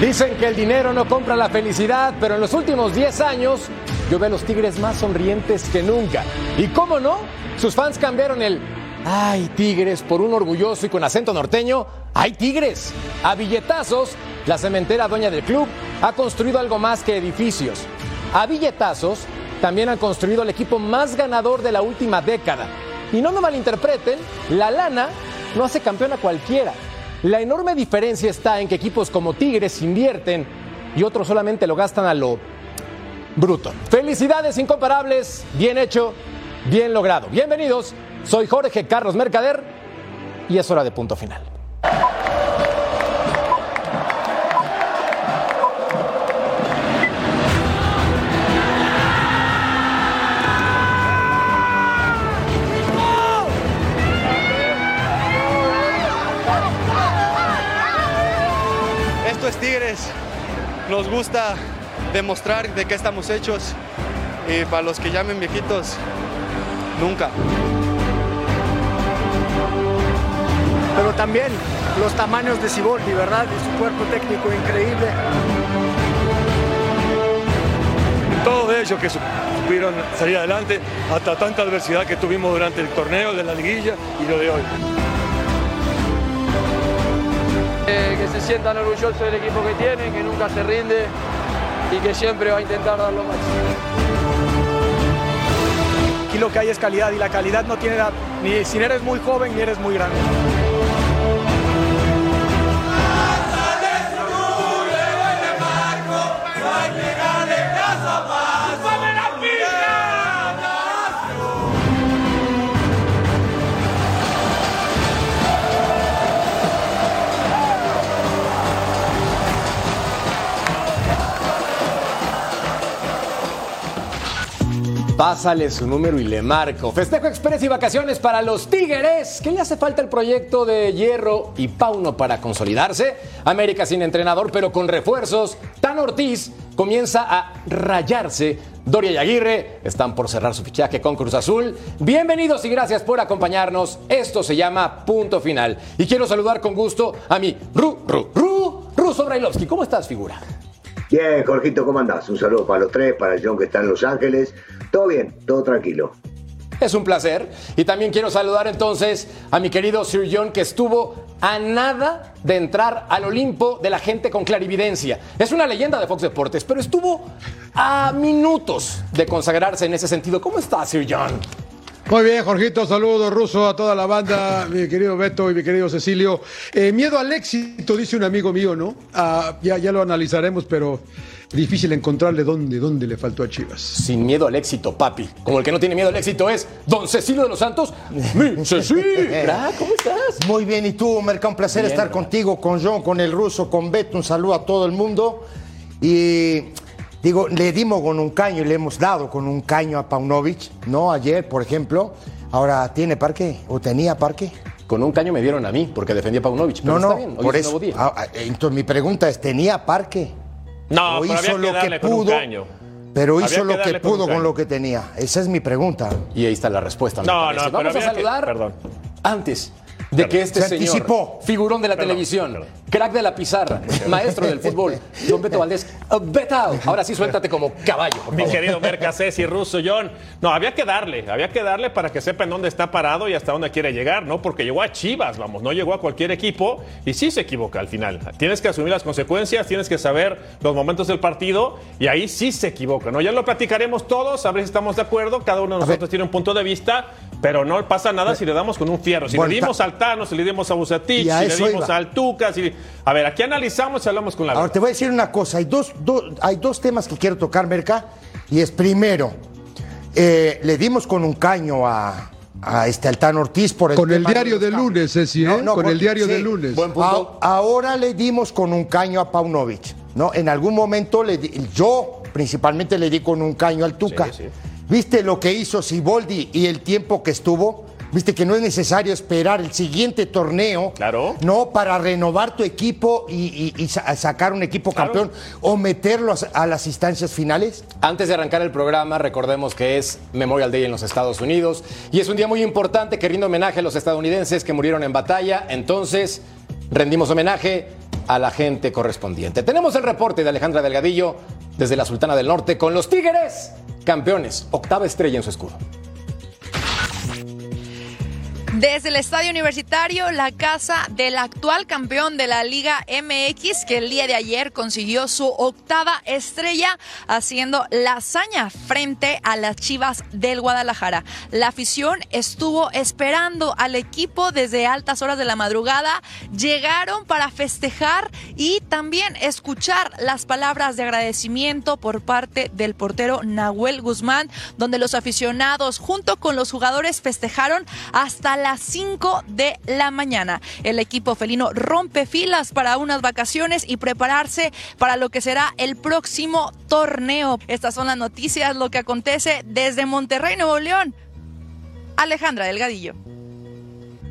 Dicen que el dinero no compra la felicidad, pero en los últimos 10 años yo veo a los Tigres más sonrientes que nunca. Y cómo no, sus fans cambiaron el ¡Ay, Tigres! por un orgulloso y con acento norteño ¡Ay, Tigres! A billetazos, la cementera dueña del club ha construido algo más que edificios. A billetazos también han construido el equipo más ganador de la última década. Y no me malinterpreten, la lana no hace campeón a cualquiera. La enorme diferencia está en que equipos como Tigres invierten y otros solamente lo gastan a lo bruto. Felicidades incomparables, bien hecho, bien logrado. Bienvenidos, soy Jorge Carlos Mercader y es hora de punto final. Nos gusta demostrar de qué estamos hechos. Y para los que llamen viejitos, nunca. Pero también los tamaños de Siboldi, ¿verdad? Y su cuerpo técnico increíble. Todos ellos que supieron salir adelante hasta tanta adversidad que tuvimos durante el torneo de la liguilla y lo de hoy. Que se sientan orgullosos del equipo que tienen, que nunca se rinde y que siempre va a intentar dar lo máximo. Aquí lo que hay es calidad y la calidad no tiene edad, ni si eres muy joven ni eres muy grande. Pásale su número y le marco. Festejo Express y vacaciones para los Tigres. ¿Qué le hace falta el proyecto de Hierro y Pauno para consolidarse? América sin entrenador, pero con refuerzos. Tan Ortiz comienza a rayarse. Doria y Aguirre están por cerrar su fichaje con Cruz Azul. Bienvenidos y gracias por acompañarnos. Esto se llama Punto Final. Y quiero saludar con gusto a mi Ru, Ru, Ru, Ruso Brailovsky. ¿Cómo estás, figura? Bien, Jorgito, ¿cómo andás? Un saludo para los tres, para el John que está en Los Ángeles. Todo bien, todo tranquilo. Es un placer. Y también quiero saludar entonces a mi querido Sir John que estuvo a nada de entrar al Olimpo de la gente con clarividencia. Es una leyenda de Fox Deportes, pero estuvo a minutos de consagrarse en ese sentido. ¿Cómo está, Sir John? Muy bien, Jorgito, saludos ruso a toda la banda, mi querido Beto y mi querido Cecilio. Eh, miedo al éxito, dice un amigo mío, ¿no? Ah, ya, ya lo analizaremos, pero difícil encontrarle dónde, dónde le faltó a Chivas. Sin miedo al éxito, papi. Como el que no tiene miedo al éxito es Don Cecilio de los Santos. Mi Cecilio. Crack, ¿Cómo estás? Muy bien, y tú, Merca, un placer Bien, estar ¿verdad? contigo, con John, con el ruso, con Beto, un saludo a todo el mundo. Y digo, le dimos con un caño, le hemos dado con un caño a Paunovic, ¿no? Ayer, por ejemplo. Ahora, ¿tiene parque? ¿O tenía parque? Con un caño me dieron a mí porque defendía a Paunovic. Pero No, está no, bien, hoy por es un eso. nuevo día. Ah, ah, entonces, mi pregunta es, ¿tenía parque? No, ¿O pero había hizo que lo darle que con un pudo? caño. Pero Había hizo que lo que pudo con lo que tenía. Esa es mi pregunta. Y ahí está la respuesta. No, no, Vamos a había que- saludar perdón. antes de que este Se señor, anticipó. figurón de la Perdón, televisión, perdón. Crack de la pizarra, maestro del fútbol, Don Beto Valdés, uh, Beto. Ahora sí suéltate como caballo, por Mi querido Merca, Ceci, Russo, John. No, había que darle, había que darle para que sepan dónde está parado y hasta dónde quiere llegar, ¿no? Porque llegó a Chivas, vamos, no llegó a cualquier equipo y sí se equivoca al final. Tienes que asumir las consecuencias, tienes que saber los momentos del partido y ahí sí se equivoca, ¿no? Ya lo platicaremos todos, a ver si estamos de acuerdo, cada uno de nosotros tiene un punto de vista, pero no pasa nada si le damos con un fierro. Si le dimos al Tano, si le dimos a Bucetich, Y si le dimos iba. al Tuca, si... A ver, aquí analizamos y hablamos con la Ahora verdad. te voy a decir una cosa, hay dos, do- hay dos temas que quiero tocar, Merca, y es primero, eh, le dimos con un caño a, a este Altán Ortiz por el Con el diario de lunes, Ceci, ¿eh? Con el diario de lunes. Buen punto. A- ahora le dimos con un caño a Paunovic, ¿no? En algún momento le di- yo principalmente le di con un caño al Tuca. Sí, sí. ¿Viste lo que hizo Siboldi y el tiempo que estuvo? ¿Viste que no es necesario esperar el siguiente torneo? Claro. No, para renovar tu equipo y, y- y sa- sacar un equipo Claro. campeón o meterlo a, a las instancias finales. Antes de arrancar el programa, recordemos que es Memorial Day en los Estados Unidos y es un día muy importante que rinde homenaje a los estadounidenses que murieron en batalla. Entonces, rendimos homenaje a la gente correspondiente. Tenemos el reporte de Alejandra Delgadillo desde la Sultana del Norte con los Tigres, campeones, octava estrella en su escudo. Desde el Estadio Universitario, la casa del actual campeón de la Liga MX, que el día de ayer consiguió su octava estrella, haciendo la hazaña frente a las Chivas del Guadalajara. La afición estuvo esperando al equipo desde altas horas de la madrugada. Llegaron para festejar y también escuchar las palabras de agradecimiento por parte del portero Nahuel Guzmán, donde los aficionados junto con los jugadores festejaron hasta la las 5 de la mañana. El equipo felino rompe filas para unas vacaciones y prepararse para lo que será el próximo torneo. Estas son las noticias, lo que acontece desde Monterrey, Nuevo León. Alejandra Delgadillo.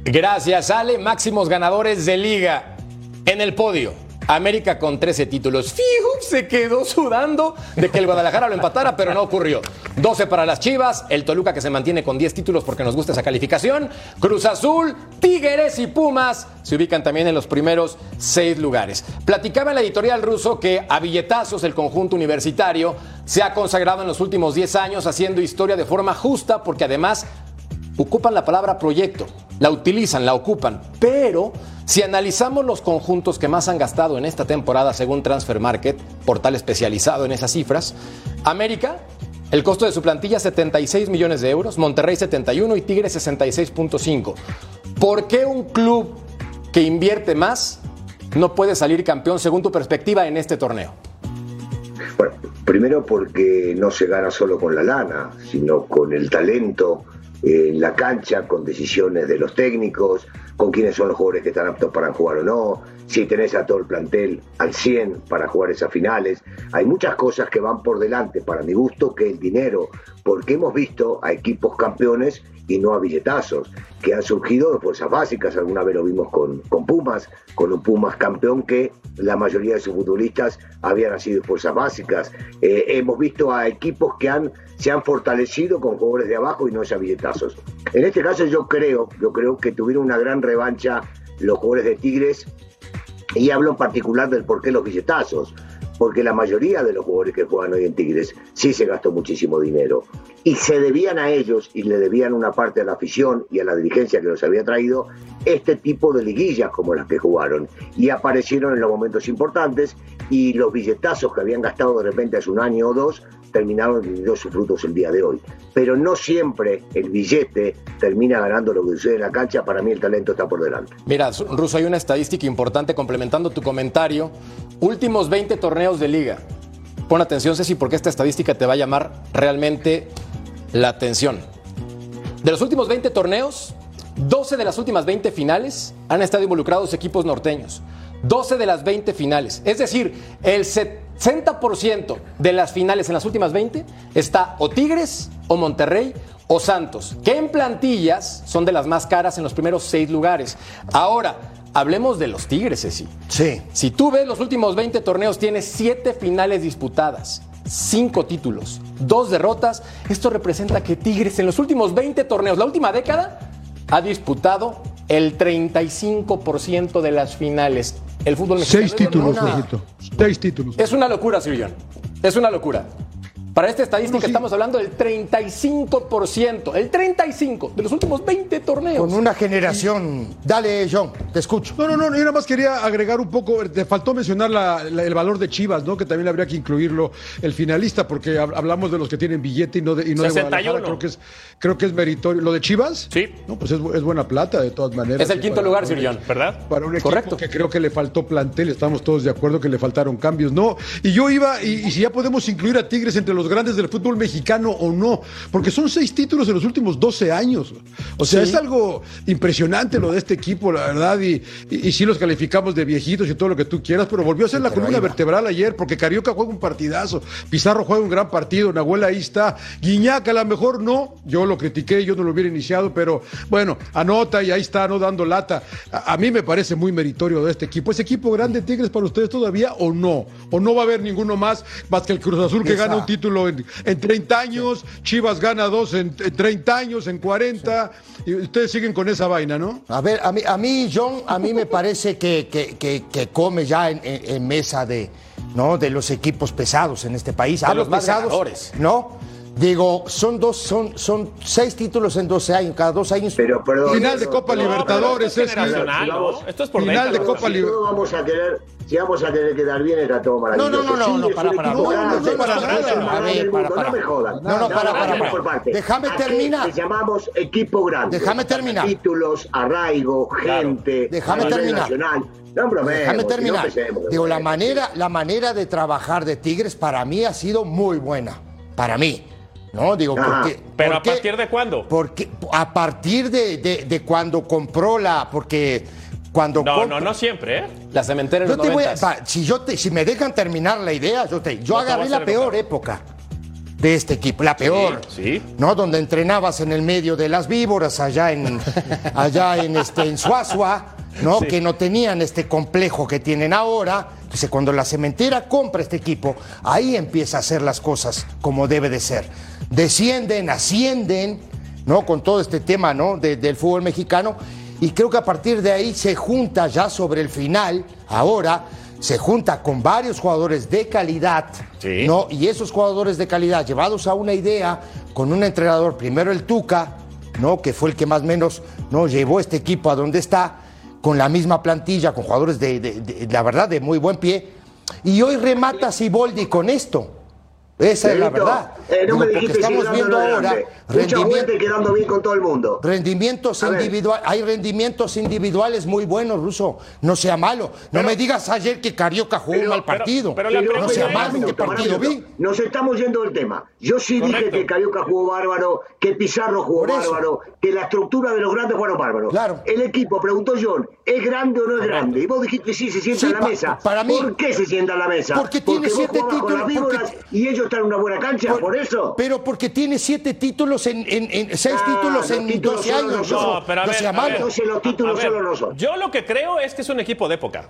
Gracias, Ale. Máximos ganadores de liga en el podio. América con 13 títulos. Fijo, se quedó sudando de que el Guadalajara lo empatara, pero no ocurrió. 12 para las Chivas, el Toluca que se mantiene con 10 títulos porque nos gusta esa calificación. Cruz Azul, Tigres y Pumas se ubican también en los primeros 6 lugares. Platicaba en la editorial ruso que a billetazos el conjunto universitario se ha consagrado en los últimos 10 años haciendo historia de forma justa porque además ocupan la palabra proyecto, la utilizan, la ocupan, pero si analizamos los conjuntos que más han gastado en esta temporada según Transfer Market, portal especializado en esas cifras, América, el costo de su plantilla 76 millones de euros, Monterrey 71 y Tigres 66.5. ¿Por qué un club que invierte más no puede salir campeón según tu perspectiva en este torneo? Bueno, primero porque no se gana solo con la lana, sino con el talento, en la cancha, con decisiones de los técnicos, con quiénes son los jugadores que están aptos para jugar o no, si tenés a todo el plantel al 100 para jugar esas finales. Hay muchas cosas que van por delante, para mi gusto, que el dinero, porque hemos visto a equipos campeones y no a billetazos, que han surgido de fuerzas básicas. Alguna vez lo vimos con, con Pumas, con un Pumas campeón que la mayoría de sus futbolistas habían nacido de fuerzas básicas. Eh, hemos visto a equipos que se han fortalecido con jugadores de abajo y no a billetazos. En este caso yo creo, yo creo que tuvieron una gran revancha los jugadores de Tigres y hablo en particular del por qué los billetazos porque la mayoría de los jugadores que juegan hoy en Tigres sí se gastó muchísimo dinero. Y se debían a ellos y le debían una parte a la afición y a la dirigencia que los había traído este tipo de liguillas como las que jugaron. Y aparecieron en los momentos importantes y los billetazos que habían gastado de repente hace un año o dos terminaron teniendo sus frutos el día de hoy. Pero no siempre el billete termina ganando lo que sucede en la cancha. Para mí el talento está por delante. Mira, Ruso, hay una estadística importante complementando tu comentario. Últimos 20 torneos de liga. Pon atención, Ceci, porque esta estadística te va a llamar realmente la atención. De los últimos 20 torneos, 12 de las últimas 20 finales han estado involucrados equipos norteños. 12 de las 20 finales. Es decir, el 60% de las finales en las últimas 20 está o Tigres o Monterrey o Santos, que en plantillas son de las más caras en los primeros seis lugares. Ahora, hablemos de los Tigres, Ceci. Sí. Si tú ves los últimos 20 torneos, tienes 7 finales disputadas. 5 títulos, 2 derrotas. Esto representa que Tigres en los últimos 20 torneos, la última década, ha disputado el 35% de las finales. El fútbol mexicano. Seis títulos, Seis títulos. Es una locura, Silvio. Es una locura. Para esta estadística estamos hablando del 35%, el 35% de los últimos 20 torneos. Con una generación. Dale, John, te escucho. No, no, no, yo nada más quería agregar un poco, te faltó mencionar el valor de Chivas, ¿no? Que también habría que incluirlo el finalista, porque hablamos de los que tienen billete y no de, y no de Guadalajara. Creo que, es, creo que es meritorio. ¿Lo de Chivas? Sí. No, pues es, buena plata, de todas maneras. Es el quinto lugar, Sirión, ¿verdad? Para un equipo Correcto. que creo que le faltó plantel, estamos todos de acuerdo que le faltaron cambios, ¿no? Y yo iba, y si ya podemos incluir a Tigres entre los grandes del fútbol mexicano o no, porque son seis títulos en los últimos 12 años. O sea, es algo impresionante lo de este equipo, la verdad, y, y, sí los calificamos de viejitos y todo lo que tú quieras, pero volvió a ser la columna vertebral ayer, porque Carioca juega un partidazo, Pizarro juega un gran partido, Nahuel ahí está, Guiñac a lo mejor no, yo lo critiqué, yo no lo hubiera iniciado, pero bueno, anota y ahí está, no dando lata. A, mí me parece muy meritorio de este equipo. ¿Es equipo grande Tigres para ustedes todavía o no? ¿O no va a haber ninguno más más que el Cruz Azul que gana un título en, en 30 años, Chivas gana dos en, 30 años, en 40, y ustedes siguen con esa vaina, ¿no? A ver, a mí, a mí León a mí me parece que, que- que- que come ya en, en- en mesa de, ¿no? de los equipos pesados en este país. De Hablo los más pesados, ganadores. ¿no? Digo, son dos, son, son seis títulos en 12 años, cada dos años. Pero, perdón. Final de Copa No, Libertadores, esto es generacional, ¿no? Esto es por Final de. Copa si Liber- todos vamos a querer, si vamos a querer quedar bien, está todo maravilloso. No, no, no, no, no, para, para. No, no, no, para nada. A ver, para. No me jodan. No, no, para, para, para. Déjame ¿A qué terminar. le llamamos equipo grande. Déjame terminar. Títulos, arraigo, gente. Déjame terminar. Nacional. No, Déjame si no terminar. empecemos, Digo, la manera, la manera de trabajar de Tigres para mí ha sido muy buena. Para mí. ¿No? Digo, porque. ¿Pero a partir de cuándo? Porque a partir de, de- de cuando compró la. Porque cuando. No, no, no siempre, ¿eh? La cementera en Yo los te voy a- 90. va, si, yo te- si me dejan terminar la idea, yo, te, yo No te agarré la peor época de este equipo, la peor. sí. ¿No? Donde entrenabas en el medio de las víboras, allá en, allá en, este, en Suazua, ¿no? Que no tenían este complejo que tienen ahora. Entonces, cuando la cementera compra este equipo, ahí empieza a hacer las cosas como debe de ser. Descienden, ascienden, ¿no? Con todo este tema, ¿no? de- del fútbol mexicano. Y creo que a partir de ahí se junta ya sobre el final, ahora, se junta con varios jugadores de calidad, Sí. ¿no? Y esos jugadores de calidad, llevados a una idea, con un entrenador, primero el Tuca, ¿no? Que fue el que más o menos ¿no? llevó este equipo a donde está, con la misma plantilla, con jugadores de, la verdad, de muy buen pie. Y hoy remata Siboldi con esto. Esa es la verdad. eh, no Digo, me porque estamos si viendo ahora rendimiento- gente quedando bien con todo el mundo. Rendimientos A individuales, hay rendimientos individuales muy buenos, Ruso. No sea malo. No me digas ayer que Carioca jugó un Pero- mal partido. pero la no sea malo, ¿qué Minuto, partido vi? Nos estamos yendo del tema. Yo sí dije que Carioca jugó bárbaro, que Pizarro jugó bárbaro, que la estructura de los grandes fueron bárbaros. Claro. El equipo, preguntó John, ¿es grande o no es grande? Y vos dijiste que sí, se sienta Sí, en la pa- mesa. para mí- ¿Por qué se sienta en la mesa? Porque tiene siete títulos, porque- y ellos están en una buena cancha, por, eso. Pero porque tiene siete títulos en, en- en- seis Ah, títulos los en títulos 12 solo años. Ruso. son. No, pero a no ver, a ver. Entonces los títulos A ver, solo no son. Yo lo que creo es que es un equipo de época.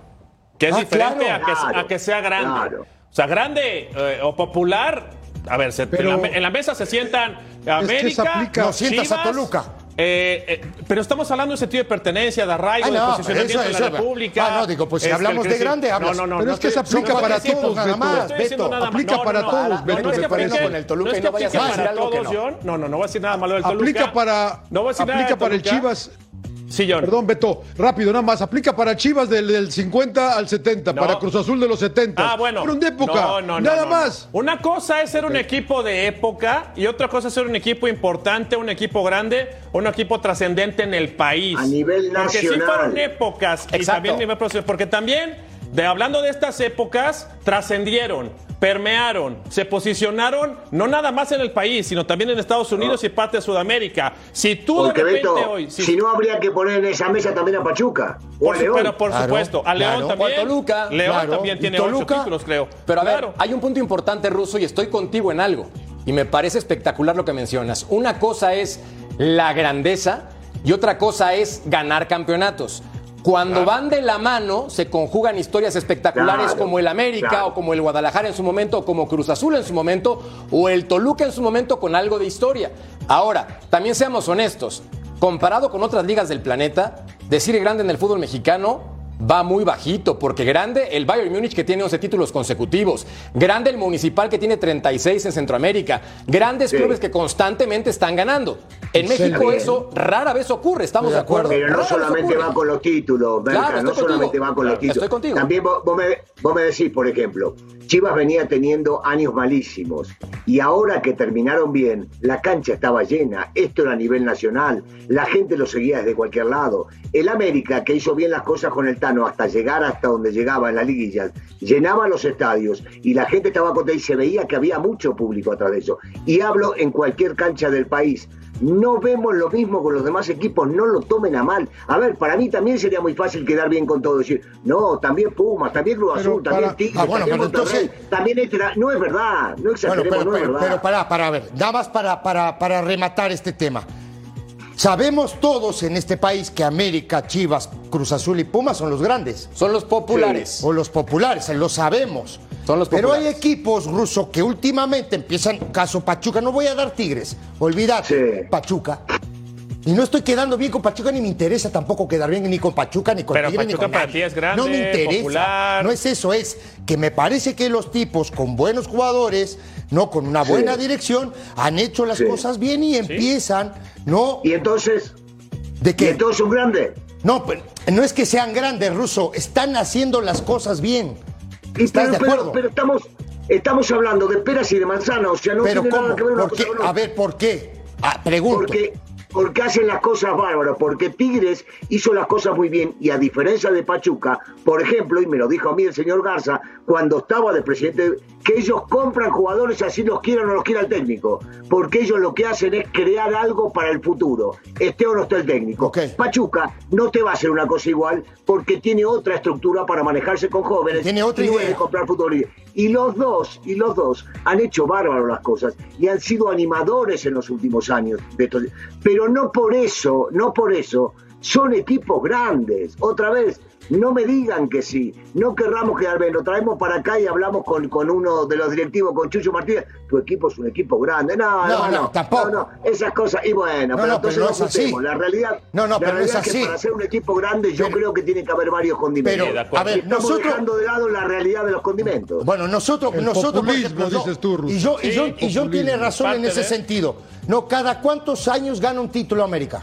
Que es Ah, diferente claro. a, que, Claro, a que sea grande. claro. O sea, grande eh, o popular. A ver, se- Pero- en, la, en la mesa se sientan América. se aplica- No, sientas a Chivas, Toluca. Eh, eh, pero estamos hablando de sentido de pertenencia, de arraigo, Ah, de no, posicionamiento eso- de la República. Ah, no, digo, pues si Este, hablamos de grande, hablas. No, no, no. Pero no es que se aplica para todos, nada más. Beto, aplica para todos, Beto, no es que aplique- Con el Toluca no y no vayas a decir algo que no. No, no, no voy a decir nada malo del Toluca. Aplica para, No voy a decir aplica de para el. Chivas. Sí, John. Perdón, Beto, rápido, nada más. Aplica para Chivas del, del 50 al 70, No. para Cruz Azul de los 70. Ah, bueno. Fueron de época. No, no, no, nada no, más. Una cosa es ser un equipo de época y otra cosa es ser un equipo importante, un equipo grande, un equipo trascendente en el país. A nivel Porque sí nacional. fueron épocas y también a nivel profesional. Porque también, de, hablando de estas épocas, trascendieron, permearon, se posicionaron no nada más en el país, sino también en Estados Unidos y parte de Sudamérica. Si tú Porque de repente Beto, hoy... si no habría que poner en esa mesa también a Pachuca. O por a su- León. pero por Claro, supuesto, a León claro. también. O a Toluca, León claro. también ¿Y tiene ocho Toluca? títulos, creo. Pero a ver, hay un punto importante, Ruso, y estoy contigo en algo. Y me parece espectacular lo que mencionas. Una cosa es la grandeza y otra cosa es ganar campeonatos. Cuando van de la mano, se conjugan historias espectaculares Claro, como el América claro. o como el Guadalajara en su momento, o como Cruz Azul en su momento, o el Toluca en su momento con algo de historia. Ahora, también seamos honestos, comparado con otras ligas del planeta, decir grande en el fútbol mexicano va muy bajito, porque grande el Bayern Múnich que tiene 11 títulos consecutivos, grande el Municipal que tiene 36 en Centroamérica, grandes Sí. clubes que constantemente están ganando. En. México eso rara vez ocurre, ¿estamos de acuerdo? Pero no solamente va con los títulos, Berta, Claro, no solamente va con los títulos. estoy contigo. También vos, vos me, vos me decís, por ejemplo, Chivas venía teniendo años malísimos y ahora que terminaron bien, la cancha estaba llena, esto era a nivel nacional, la gente lo seguía desde cualquier lado. El América, que hizo bien las cosas con el Hasta llegar hasta donde llegaba en la liguilla, llenaba los estadios y la gente estaba contenta y se veía que había mucho público atrás de eso. Y hablo en cualquier cancha del país. No vemos lo mismo con los demás equipos, no lo tomen a mal. A ver, para mí también sería muy fácil quedar bien con todo. Decir, no, también Pumas, también Cruz Azul, también Tigres, Ah, bueno, también entonces- también este No es verdad, no Bueno, exageremos, pero, no es pero, verdad. pero para, para ver, nada más para, para, para rematar este tema. Sabemos todos en este país que América, Chivas, Cruz Azul y Pumas son los grandes. Son los populares. O los populares, lo sabemos. Son los Pero hay populares. equipos rusos que últimamente empiezan, caso Pachuca, no voy a dar Tigres, olvídate, Sí. Pachuca. Y no estoy quedando bien con Pachuca, ni me interesa tampoco quedar bien ni con Pachuca, ni con Pero ni con para nadie. ti es grande, No me interesa. popular. No es eso, es que me parece que los tipos con buenos jugadores, no con una buena Sí. dirección, han hecho las Sí. cosas bien y empiezan, ¿no? Y entonces, ¿De ¿y qué? entonces un grande? No, no es que sean grandes, Ruso, están haciendo las cosas bien. Y ¿Estás pero, de acuerdo? pero estamos, estamos hablando de peras y de manzanas, o sea, no Pero tiene ¿cómo? nada que ver una ¿Por cosa qué? con otra. A ver, ¿por qué? Ah, pregunto. Porque, porque hacen las cosas bárbaras, porque Tigres hizo las cosas muy bien y a diferencia de Pachuca, por ejemplo, y me lo dijo a mí el señor Garza, cuando estaba de presidente, que ellos compran jugadores así los quieran o no los quiera el técnico, porque ellos lo que hacen es crear algo para el futuro, esté o no esté el técnico. Pachuca no te va a hacer una cosa igual porque tiene otra estructura para manejarse con jóvenes Tiene otra y idea. comprar futbolistas. Y los dos, y los dos han hecho bárbaro las cosas y han sido animadores en los últimos años. de Pero no por eso, no por eso, son equipos grandes. Otra vez, no me digan que sí, no querramos quedar bien, lo traemos para acá y hablamos con, con uno de los directivos, con Chucho Martínez, tu equipo es un equipo grande. No, No, no, no, no, tampoco. no, no, esas cosas, y bueno, No, pero no, entonces pero no es así. La realidad, No, no, la pero no es realidad que así. para ser un equipo grande yo Pero- creo que tiene que haber varios condimentos. Pero, a ver, Estamos nosotros, dejando de lado la realidad de los condimentos. Bueno, nosotros, El nosotros populismo, dices tú, y yo, y Sí, yo, y John populismo. tiene razón en ese de- sentido. No, cada cuántos años gana un título América.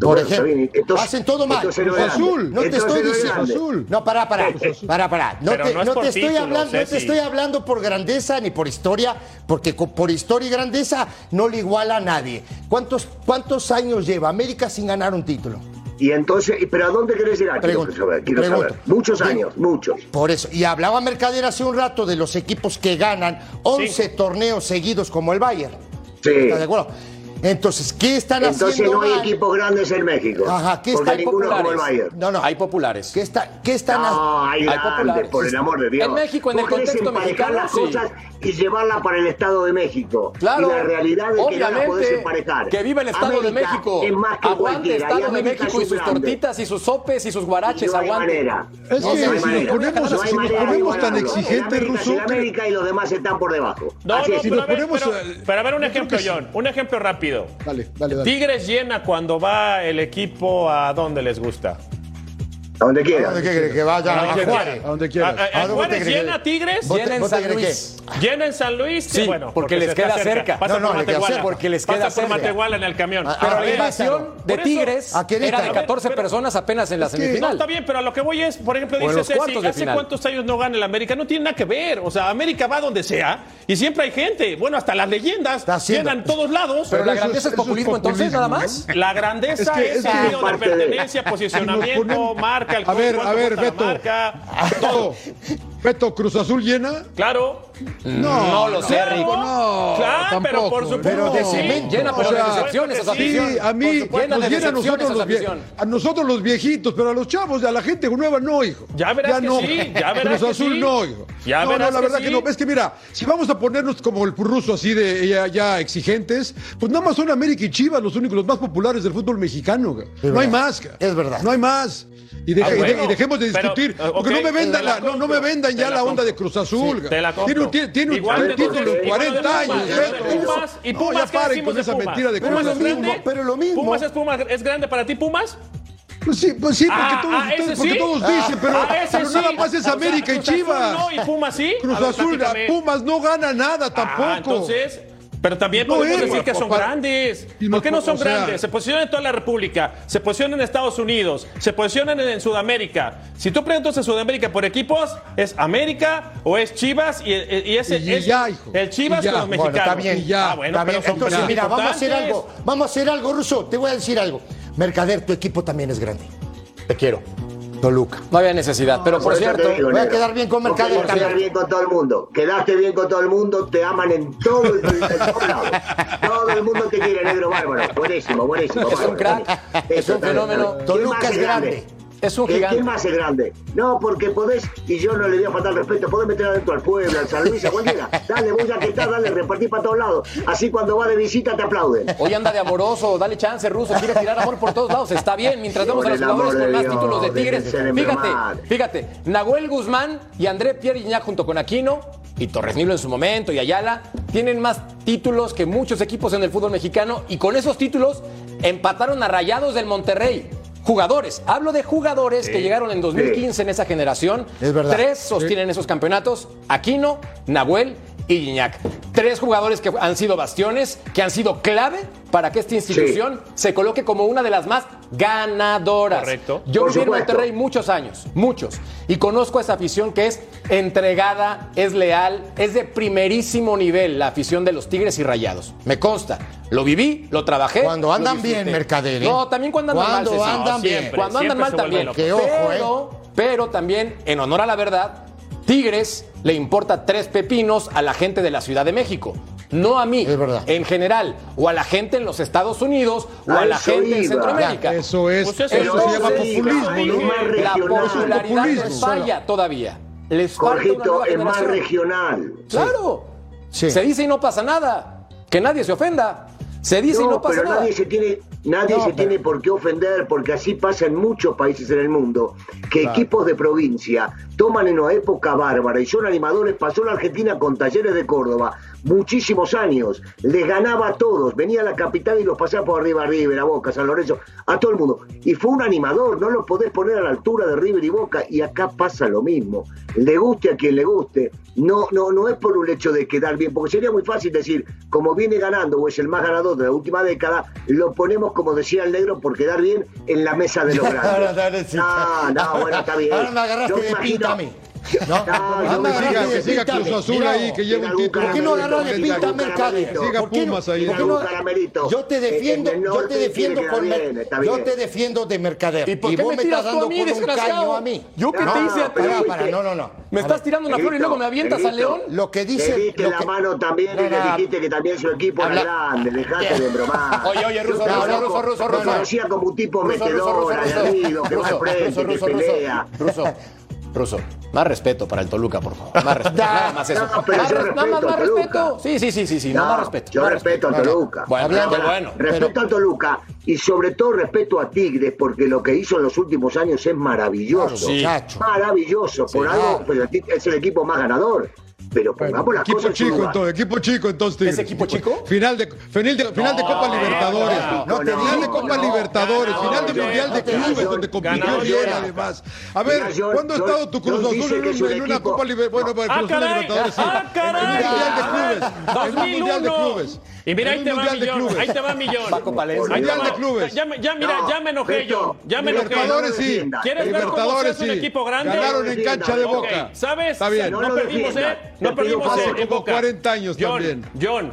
Por ejemplo, bien, entonces- hacen todo mal. Cruz. Azul. No te estoy diciendo. Azul. No, para, para, para, para. No te, no es no por te estoy título, hablando, no te estoy hablando por grandeza ni por historia, porque por historia y grandeza no le iguala a nadie. ¿Cuántos, cuántos años lleva América sin ganar un título? Y entonces, ¿y ¿pero a dónde querés llegar? Quiero Pregunto, saber, quiero pregunto. saber. Muchos años, muchos. Por eso. Y hablaba Mercader hace un rato de los equipos que ganan 11 torneos seguidos como el Bayern. Sí. ¿Está de acuerdo? Entonces, ¿qué están Entonces haciendo no hay mal? equipos grandes en México. Ajá, ¿qué porque está- ninguno como el populares? Bayern. No, no. Hay populares. ¿Qué, está, qué están haciendo? No, hay Hay grandes, populares. por el amor de Dios. En México, en el contexto emparejar mexicano, las sí. cosas y llevarla para el Estado de México. Claro, Y la realidad es que no la podés emparejar. que viva el Estado de América México. Es más que aguante cualquiera. Estado de México y sus grande. tortitas y sus sopes y sus guaraches, No aguante. manera. Es No que hay si nos ponemos- No si nos de ponemos tan exigentes, El América Russo, es el América y los demás están por debajo. No, no, pero, nos a ver, ponemos, pero, pero a ver un ejemplo. John. Un ejemplo rápido. Dale, dale, dale. Tigres llena cuando va el equipo a donde les gusta. A donde quiera. ¿Dónde quiere que vaya? A A donde Juárez. quiera. A donde quieras. A- a- ¿A dónde Juárez llena Tigres. ¿Vos te- Llena en San Luis. Llena en San Luis, Sí, bueno, porque les queda cerca. Pasa No, no, por les queda cerca, porque les queda Pasa por cerca. Matehuala en el camión. Pero la invasión de Tigres A era de 14 Pero- personas apenas en la semifinal. está bien, pero a lo que voy es, por ejemplo, dice Ceci, ¿hace cuántos años no gana el América? No tiene nada que ver. O sea, América va donde sea y siempre hay gente. Bueno, hasta las leyendas llenan todos lados. Pero la grandeza es- populismo, entonces, nada más. La grandeza Es sentido de pertenencia, posicionamiento, ponemos- marca, el A ver, a ver, la Beto. marca, Beto, Beto, Cruz Azul llena. Claro. No, No lo sé, Claro. Rico. No, Claro, pero por supuesto. Pero de que sí. cemento. Llena por O sea, las decepciones esa sí. Sí, a mí llena nos llena a nosotros, los vie- a nosotros los viejitos, pero a los chavos, a la gente nueva no, hijo. Ya verás que no. sí, ya verás Cruz que Azul sí. no, hijo. Ya no, verás no, la que verdad sí. que no. Es que mira, si vamos a ponernos como el ruso así de ya, ya exigentes, pues nada más son América y Chivas los únicos, los más populares del fútbol mexicano. no hay más. Es verdad. No hay más. Y, deje- Ah, bueno, y dejemos de pero, discutir. porque no me vendan, la no, no me vendan te ya la la, onda de Cruz Azul. güey. Te la compro. Tiene un, tiene, Igual un título en igual de 40 años. Pumas, de Pumas. ¿Y No, Pumas ya paren con esa Pumas? mentira de Cruz es lo Azul. pero lo mismo. ¿Pumas es, Pumas es grande para ti, Pumas? Pues sí, pues sí, porque Ah, todos, ah, ustedes- ese porque sí. todos Ah, dicen, pero, ah, pero sí. nada más es O sea, América y Cruz Azul Chivas. No, y Pumas sí. Cruz ver, Azul, platícame. Pumas no gana nada tampoco. Ah, entonces, pero también No podemos es, decir que son para- grandes. ¿Por qué no son sea- grandes? Se posicionan en toda la República, se posicionan en Estados Unidos, se posicionan en, en Sudamérica. Si tú preguntas en Sudamérica por equipos, ¿es América o es Chivas? Y, y ese Y es ya, hijo. el Chivas Y ya. con los Bueno, mexicanos. está bien. Y ya. Ah, bueno, Está pero bien. son Entonces, mira, vamos a hacer algo. Vamos a hacer algo, Russo. Te voy a decir algo. Mercader, tu equipo también es grande. Te quiero. Toluca. No había necesidad, pero por te cierto, digo, voy a quedar bien con Porque Mercader vas a quedar bien con todo el mundo. Quedaste bien con todo el mundo, te aman en todo el, en lados. Todo el mundo te quiere, negro bárbaro. Buenísimo, buenísimo. Es un bárbaro. crack, Eso es un fenómeno. Toluca ¿Quién más es grande. Es un ¿Quién- gigante. ¿Quién más es grande? No, porque podés, y yo no le voy a faltar respeto, podés meter adentro al pueblo, al San Luis, a cualquiera. Dale, vos ya que dale, repartir para todos lados. Así cuando va de visita te aplauden. Hoy anda de amoroso, dale chance, Ruso, quiere tirar amor por todos lados. Está bien, mientras vemos a los jugadores con más Dios, títulos de Tigres. Fíjate, fíjate, Nahuel Guzmán y André Pierre Gignac junto con Aquino y Torres Nilo en su momento y Ayala tienen más títulos que muchos equipos en el fútbol mexicano y con esos títulos Empataron a Rayados del Monterrey. Jugadores, hablo de jugadores que llegaron en 2015 en esa generación. Es verdad. Tres sostienen esos campeonatos: Aquino, Nahuel y Gignac. Tres jugadores que han sido bastiones, que han sido clave para que esta institución se coloque como una de las más ganadoras. Correcto. Yo Por viví en. Monterrey muchos años, muchos. Y conozco a esa afición que es entregada, es leal, es de primerísimo nivel la afición de los Tigres y Rayados. Me consta. Lo viví, lo trabajé. Cuando andan bien, Mercader, ¿eh? No, también cuando andan Cuando mal. Andan No, bien. siempre. Cuando andan mal también. Que ojo, pero, pero también, en honor a la verdad, Tigres le importa tres pepinos a la gente de la Ciudad de México. No a mí, Es verdad. en general, o a la gente en los Estados Unidos, o A a la gente en. Centroamérica. Eso es, Pues eso eso es se llama populismo, La popularidad les falla todavía. Les falta una Jorgito, nueva es más regional. Claro. Sí. Se dice y no pasa nada. Que nadie se ofenda. Se dice y No, no pasa pero nada. nadie se tiene, nadie No, se pero- tiene por qué ofender, porque así pasa en muchos países en el mundo, que equipos de provincia toman en una época bárbara y son animadores. Pasó en la Argentina con Talleres de Córdoba, muchísimos años. Les ganaba a todos. Venía a la capital y los pasaba por arriba, River, a Boca, San Lorenzo, a todo el mundo. Y fue un animador, no lo podés poner a la altura de River y Boca. Y acá pasa lo mismo. Le guste a quien le guste. No, no, no es por un hecho de quedar bien, porque sería muy fácil decir, como viene ganando o es el más ganador de la última década, lo ponemos, como decía el negro, por quedar bien en la mesa de los grandes. No, no, bueno, está bien. Ahora me agarraste Yo de imagino- pinta a mí. ¿No? No, me me agarraste siga, que siga Cruz. Azul Mira, ahí, que lleva un título. ¿Por qué no agarrar de pinta Mercader? Siga ¿Por qué no- Pumas ahí. no-. Yo te defiendo, yo te defiendo que con yo te defiendo de Mercader. ¿Y por qué vos me estás dando mí, con un caño a mí. ¿Yo qué No, te hice a ti? Para, para, no, no, no. ¿Me estás tirando una flor y luego me avientas a Negrito, León? Lo que Le dice... diste lo la que- mano también No, y le no. dijiste que también su equipo era grande, dejate de bromar. Oye, oye, Ruso, Ruso, Ruso, Ruso, Ruso. conocía como un tipo metedor, aguerrido, que va al frente, que pelea. Ruso, Ruso, más respeto para el Toluca, por favor. Más respeto. Nada más eso. No, pero Más yo más, respeto más. Sí, sí, sí, sí, sí. No, No, más respeto. Yo más respeto a respeto. Toluca. Bueno, Hablando- bueno. Respeto a Toluca y sobre todo respeto a Tigres porque lo que hizo en los últimos años es maravilloso. Claro, muchacho. Maravilloso. Por algo claro. pero es el equipo más ganador. Pero pongamos Bueno, las equipo cosas chico entonces, equipo chico entonces. ¿Es equipo chico? Final de, final de, final de Copa Libertadores. no final de Copa no. Libertadores, final de no, Mundial de Clubes, donde compitió bien además. A ver, ¿cuándo ha estado tu Cruz Azul en, una Copa Libertadores? Bueno, bueno, Ah, Cruz Azul. Libertadores, sí. Ah, caray. En un Mundial de Clubes. En un Mundial de 2001. Clubes. Y mira, ahí te va Mundial de millón. Clubes. Ahí te va millón. Paco Palencia. Ahí te Mundial va. de clubes. Ya, me- ya, mira, No, ya me enojé Beto, yo. Ya me enojé. Libertadores sí. ¿Quieres ver cómo se hace un equipo grande? Ganaron en cancha de Boca. ¿Sabes? Está bien. No, perdimos. ¿eh? No perdimos eh, Hace como Boca. 40 años John, también. John,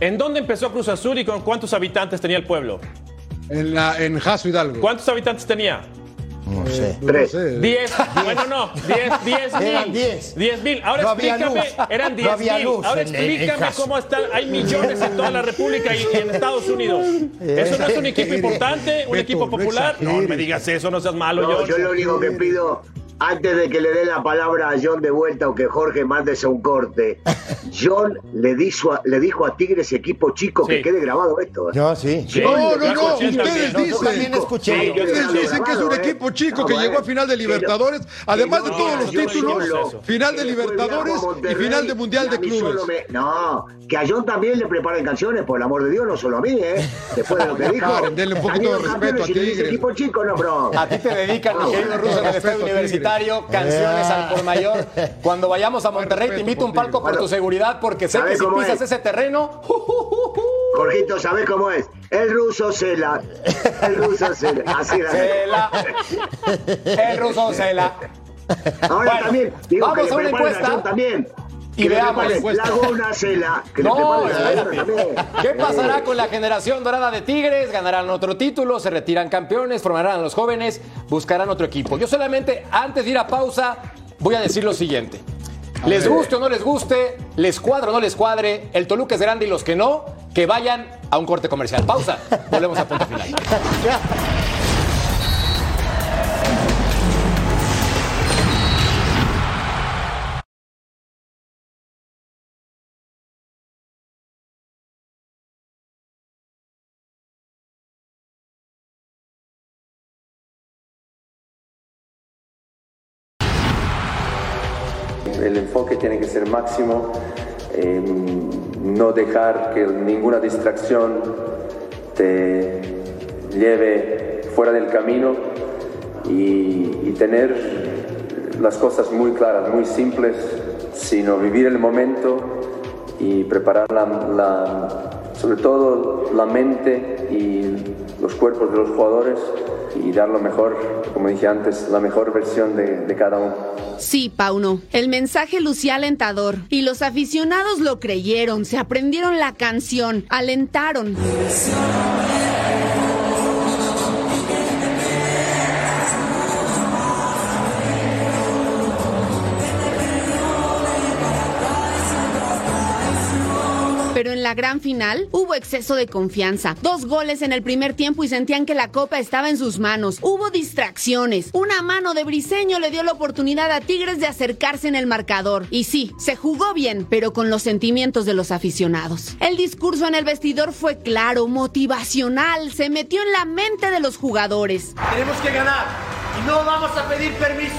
¿en dónde empezó Cruz Azul y con cuántos habitantes tenía el pueblo? En, la, en Jaso Hidalgo. ¿Cuántos habitantes tenía? No sé. No Tres. sé. 10, bueno no, 10, 10 mil. Eran 10. 10 mil. Ahora No había explícame, luz. eran No 10 había mil. luz Ahora en- en- en explícame cómo están. Hay millones en toda la República y en Estados Unidos. ¿Eso no es un equipo importante? ¿Un equipo no popular? No, me digas eso, no seas malo, No, yo lo único que pido, antes de que le dé la palabra a John de vuelta o que Jorge mandes a un corte, John le dijo a, le dijo a Tigres equipo chico que quede grabado esto. ¿eh? No, sí. Sí. No, no, no, ustedes yo también dicen. escuché. Sí, yo Ustedes dicen que es un grabado, equipo ¿eh? chico No, que llegó a final de Libertadores, además de todos los yo títulos, final de Libertadores y final de Mundial de Clubes. No, que a John también le preparen canciones, por el amor de Dios, no solo a mí, ¿eh? Después de lo que dijo. Denle un poquito de respeto a Tigres. equipo chico, no, bro. A ti te dedican, mi querido. Ruso, Estadio Universitario, Tigres. canciones al por mayor. Cuando vayamos a Monterrey, te invito un palco por tu seguridad, porque sé ¿Sabes que si pisas es? ese terreno, Jorgito, ¿sabes cómo es? El ruso Cela. El ruso Cela. Así se es. la. El ruso se la. Ahora Bueno, también, digo vamos que a una encuesta. También. Y veamos. Laguna Cela. Que le No. ¿Qué pasará con la generación dorada de Tigres? ¿Ganarán otro título? ¿Se retiran campeones? ¿Formarán a los jóvenes? ¿Buscarán otro equipo? Yo solamente, antes de ir a pausa, voy a decir lo siguiente. Les guste o no les guste, les cuadre o no les cuadre, el Toluca es grande y los que no, que vayan a un corte comercial. Pausa. Volvemos a punto final. tiene que ser máximo, eh, no dejar que ninguna distracción te, lleve fuera del camino y, tener las cosas muy claras, muy simples, sino vivir el momento y preparar la, sobre todo la mente y los cuerpos de los jugadores y dar lo mejor, como dije antes, la mejor versión de cada uno. Sí, Pauno. El mensaje lucía alentador. Y los aficionados lo creyeron, se aprendieron la canción, alentaron. Gran final hubo exceso de confianza. Dos goles en el primer tiempo y sentían que la copa estaba en sus manos. Hubo distracciones. Una mano de Briseño le dio la oportunidad a Tigres de acercarse en el marcador. Y sí, se jugó bien, pero con los sentimientos de los aficionados. El discurso en el vestidor fue claro, motivacional, se metió en la mente de los jugadores. Tenemos que ganar y no vamos a pedir permiso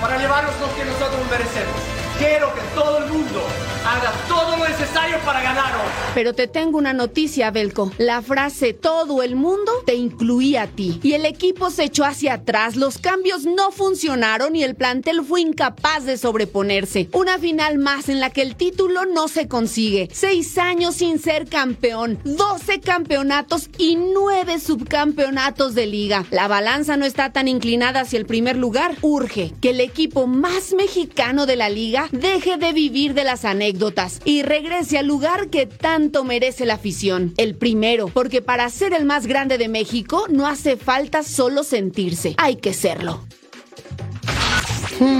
para llevarnos lo que nosotros merecemos. Quiero que todo el mundo haga todo lo necesario para ganar hoy. Pero te tengo una noticia, Belco. La frase todo el mundo te incluía a ti. Y el equipo se echó hacia atrás, los cambios no funcionaron y el plantel fue incapaz de sobreponerse. Una final más en la que el título no se consigue. Seis años sin ser campeón, 12 campeonatos y nueve subcampeonatos de liga. La balanza no está tan inclinada hacia el primer lugar. Urge que el equipo más mexicano de la liga deje de vivir de las anécdotas y regrese al lugar que tanto merece la afición. El primero, porque para ser el más grande de México no hace falta solo sentirse, hay que serlo.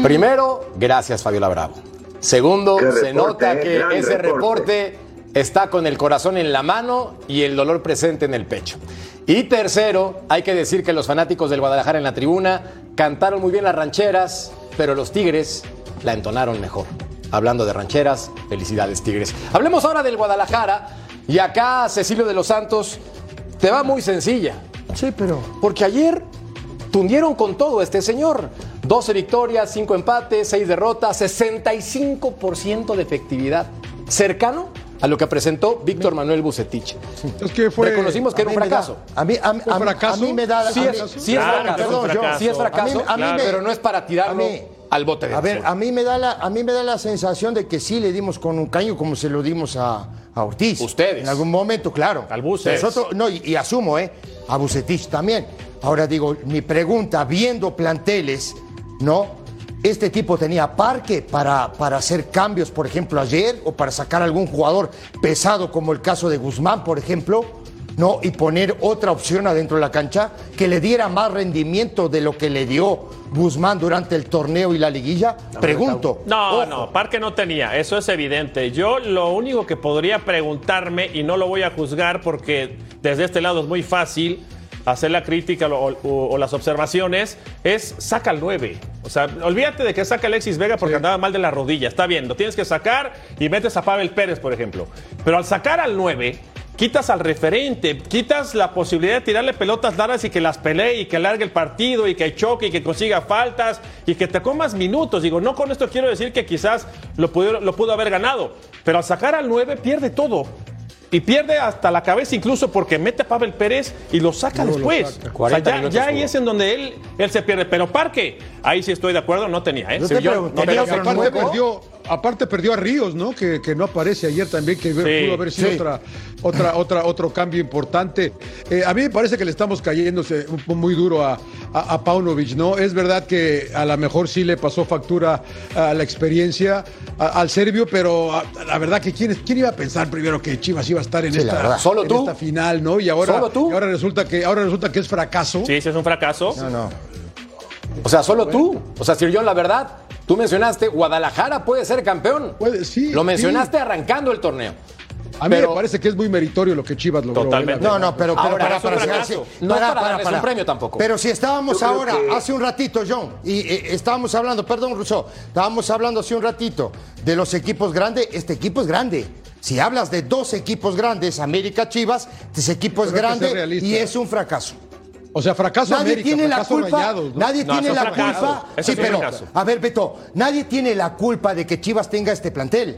Primero, gracias Fabiola Bravo. Segundo, se nota eh, que gran ese reporte. reporte está con el corazón en la mano y el dolor presente en el pecho. Y tercero, hay que decir que los fanáticos del Guadalajara en la tribuna cantaron muy bien las rancheras, pero los Tigres la entonaron mejor. Hablando de rancheras, felicidades Tigres. Hablemos ahora del Guadalajara y acá Cecilio de los Santos te va muy sencilla. Sí, pero Porque ayer tundieron con todo a este señor. 12 victorias, 5 empates, 6 derrotas, 65% de efectividad. Cercano a lo que presentó Víctor Manuel Bucetich. Es que fue. Reconocimos que era un da- fracaso. A mí, a, mí- ¿Fue a fracaso? a mí me da. Sí es, sí es fracaso. perdón, yo- Sí es fracaso, A mí- a mí me- pero no es para tirarlo a mí- al bote de A ver, a mí me da la, a mí me da la sensación de que sí le dimos con un caño como se lo dimos a, a Ortiz. Ustedes. En algún momento, claro. Al Bucet. Nosotros, no, y, y asumo, ¿eh? A Bucetich también. Ahora digo, mi pregunta, viendo planteles, ¿no? ¿Este equipo tenía parque para, para hacer cambios, por ejemplo, ayer? ¿O para sacar algún jugador pesado, como el caso de Guzmán, por ejemplo? ¿No? Y poner otra opción adentro de la cancha que le diera más rendimiento de lo que le dio Guzmán durante el torneo y la liguilla. Pregunto. No, Ojo. no, Parque no tenía, eso es evidente. Yo lo único que podría preguntarme, y no lo voy a juzgar porque desde este lado es muy fácil hacer la crítica o, o- o las observaciones, es saca al 9. O sea, olvídate de que saca Alexis Vega porque andaba mal de la rodilla. Está bien, lo tienes que sacar y metes a Pavel Pérez, por ejemplo. Pero al sacar al 9, quitas al referente, quitas la posibilidad de tirarle pelotas largas y que las pelee y que largue el partido y que choque y que consiga faltas y que te comas minutos. Digo, no con esto quiero decir que quizás lo pudo, lo pudo haber ganado, pero al sacar al 9 pierde todo. Y pierde hasta la cabeza incluso porque mete a Pavel Pérez y lo saca No, lo después. saca. O sea, 40 ya, ahí es en donde él, él se pierde. Pero Parque, ahí sí estoy de acuerdo, no tenía. ¿eh? Yo Sí, te yo- no Pero tenía. nuevo? perdió, aparte perdió a Ríos, ¿no? Que, que no aparece ayer también, que pudo haber sido sí. otra, otra, otra, otro cambio importante. Eh, a mí me parece que le estamos cayéndose muy duro a, a, a Paunovic, ¿no? Es verdad que a lo mejor sí le pasó factura a la experiencia a- al serbio, pero a- la verdad que quién, quién iba a pensar primero que Chivas iba a estar en, Sí, esta. Solo en tú. esta final, ¿no? Y ahora, Solo tú. y ahora resulta que ahora resulta que es fracaso. Sí, sí, es un fracaso. No, no. O sea, solo tú. O sea, Sir John, la verdad, tú mencionaste Guadalajara puede ser campeón. Puede- sí, Lo mencionaste sí. arrancando el torneo. A mí Pero- me parece que es muy meritorio lo que Chivas logró. Totalmente. ¿eh? No, no, pero, pero Ahora, para, para, sí, No es para darles un premio tampoco. Pero si estábamos Yo ahora, que- hace un ratito, John, y eh, estábamos hablando, perdón, Russo, estábamos hablando hace un ratito de los equipos grandes. Este equipo es grande. Si hablas de dos equipos grandes, América Chivas, ese equipo es grande y es un fracaso. O sea, fracaso Nadie América, tiene la culpa. Rayados, ¿no? Nadie No, tiene la fracaso. culpa. Eso Sí, pero fracaso. a ver, Beto, nadie tiene la culpa de que Chivas tenga este plantel.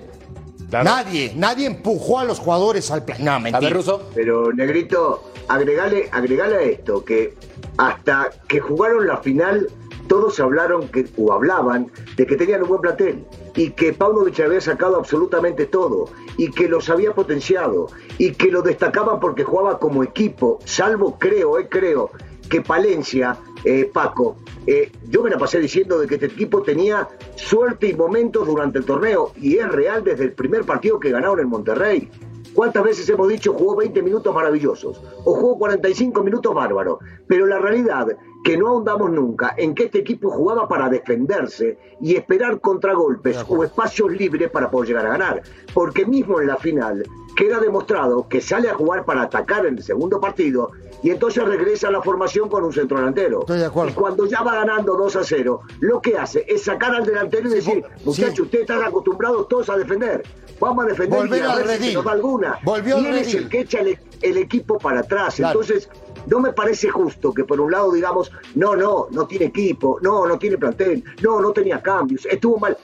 Nadie, nadie empujó a los jugadores al plan. No, mentira. Pero, Negrito, agregale, agregale a esto que hasta que jugaron la final, todos hablaron que, o hablaban de que tenían un buen plantel y que Paunovic había sacado absolutamente todo y que los había potenciado y que lo destacaban porque jugaba como equipo, salvo creo, eh, creo, que Palencia, eh, Paco, eh, yo me la pasé diciendo de que este equipo tenía suerte y momentos durante el torneo y es real desde el primer partido que ganaron en Monterrey. ¿Cuántas veces hemos dicho jugó 20 minutos maravillosos o jugó 45 minutos bárbaros? Pero la realidad que no ahondamos nunca en que este equipo jugaba para defenderse y esperar contragolpes o espacios libres para poder llegar a ganar. Porque mismo en la final queda demostrado que sale a jugar para atacar en el segundo partido y entonces regresa a la formación con un centro delantero. Y cuando ya va ganando 2 a 0, lo que hace es sacar al delantero y decir, muchachos, ustedes están acostumbrados todos a defender. Vamos a defender Volver y a al ver si nos da alguna. Volvió y él es el que echa el, el equipo para atrás. Claro. Entonces, no me parece justo que por un lado digamos, no, no, no tiene equipo, no, no tiene plantel, no, no tenía cambios, estuvo mal.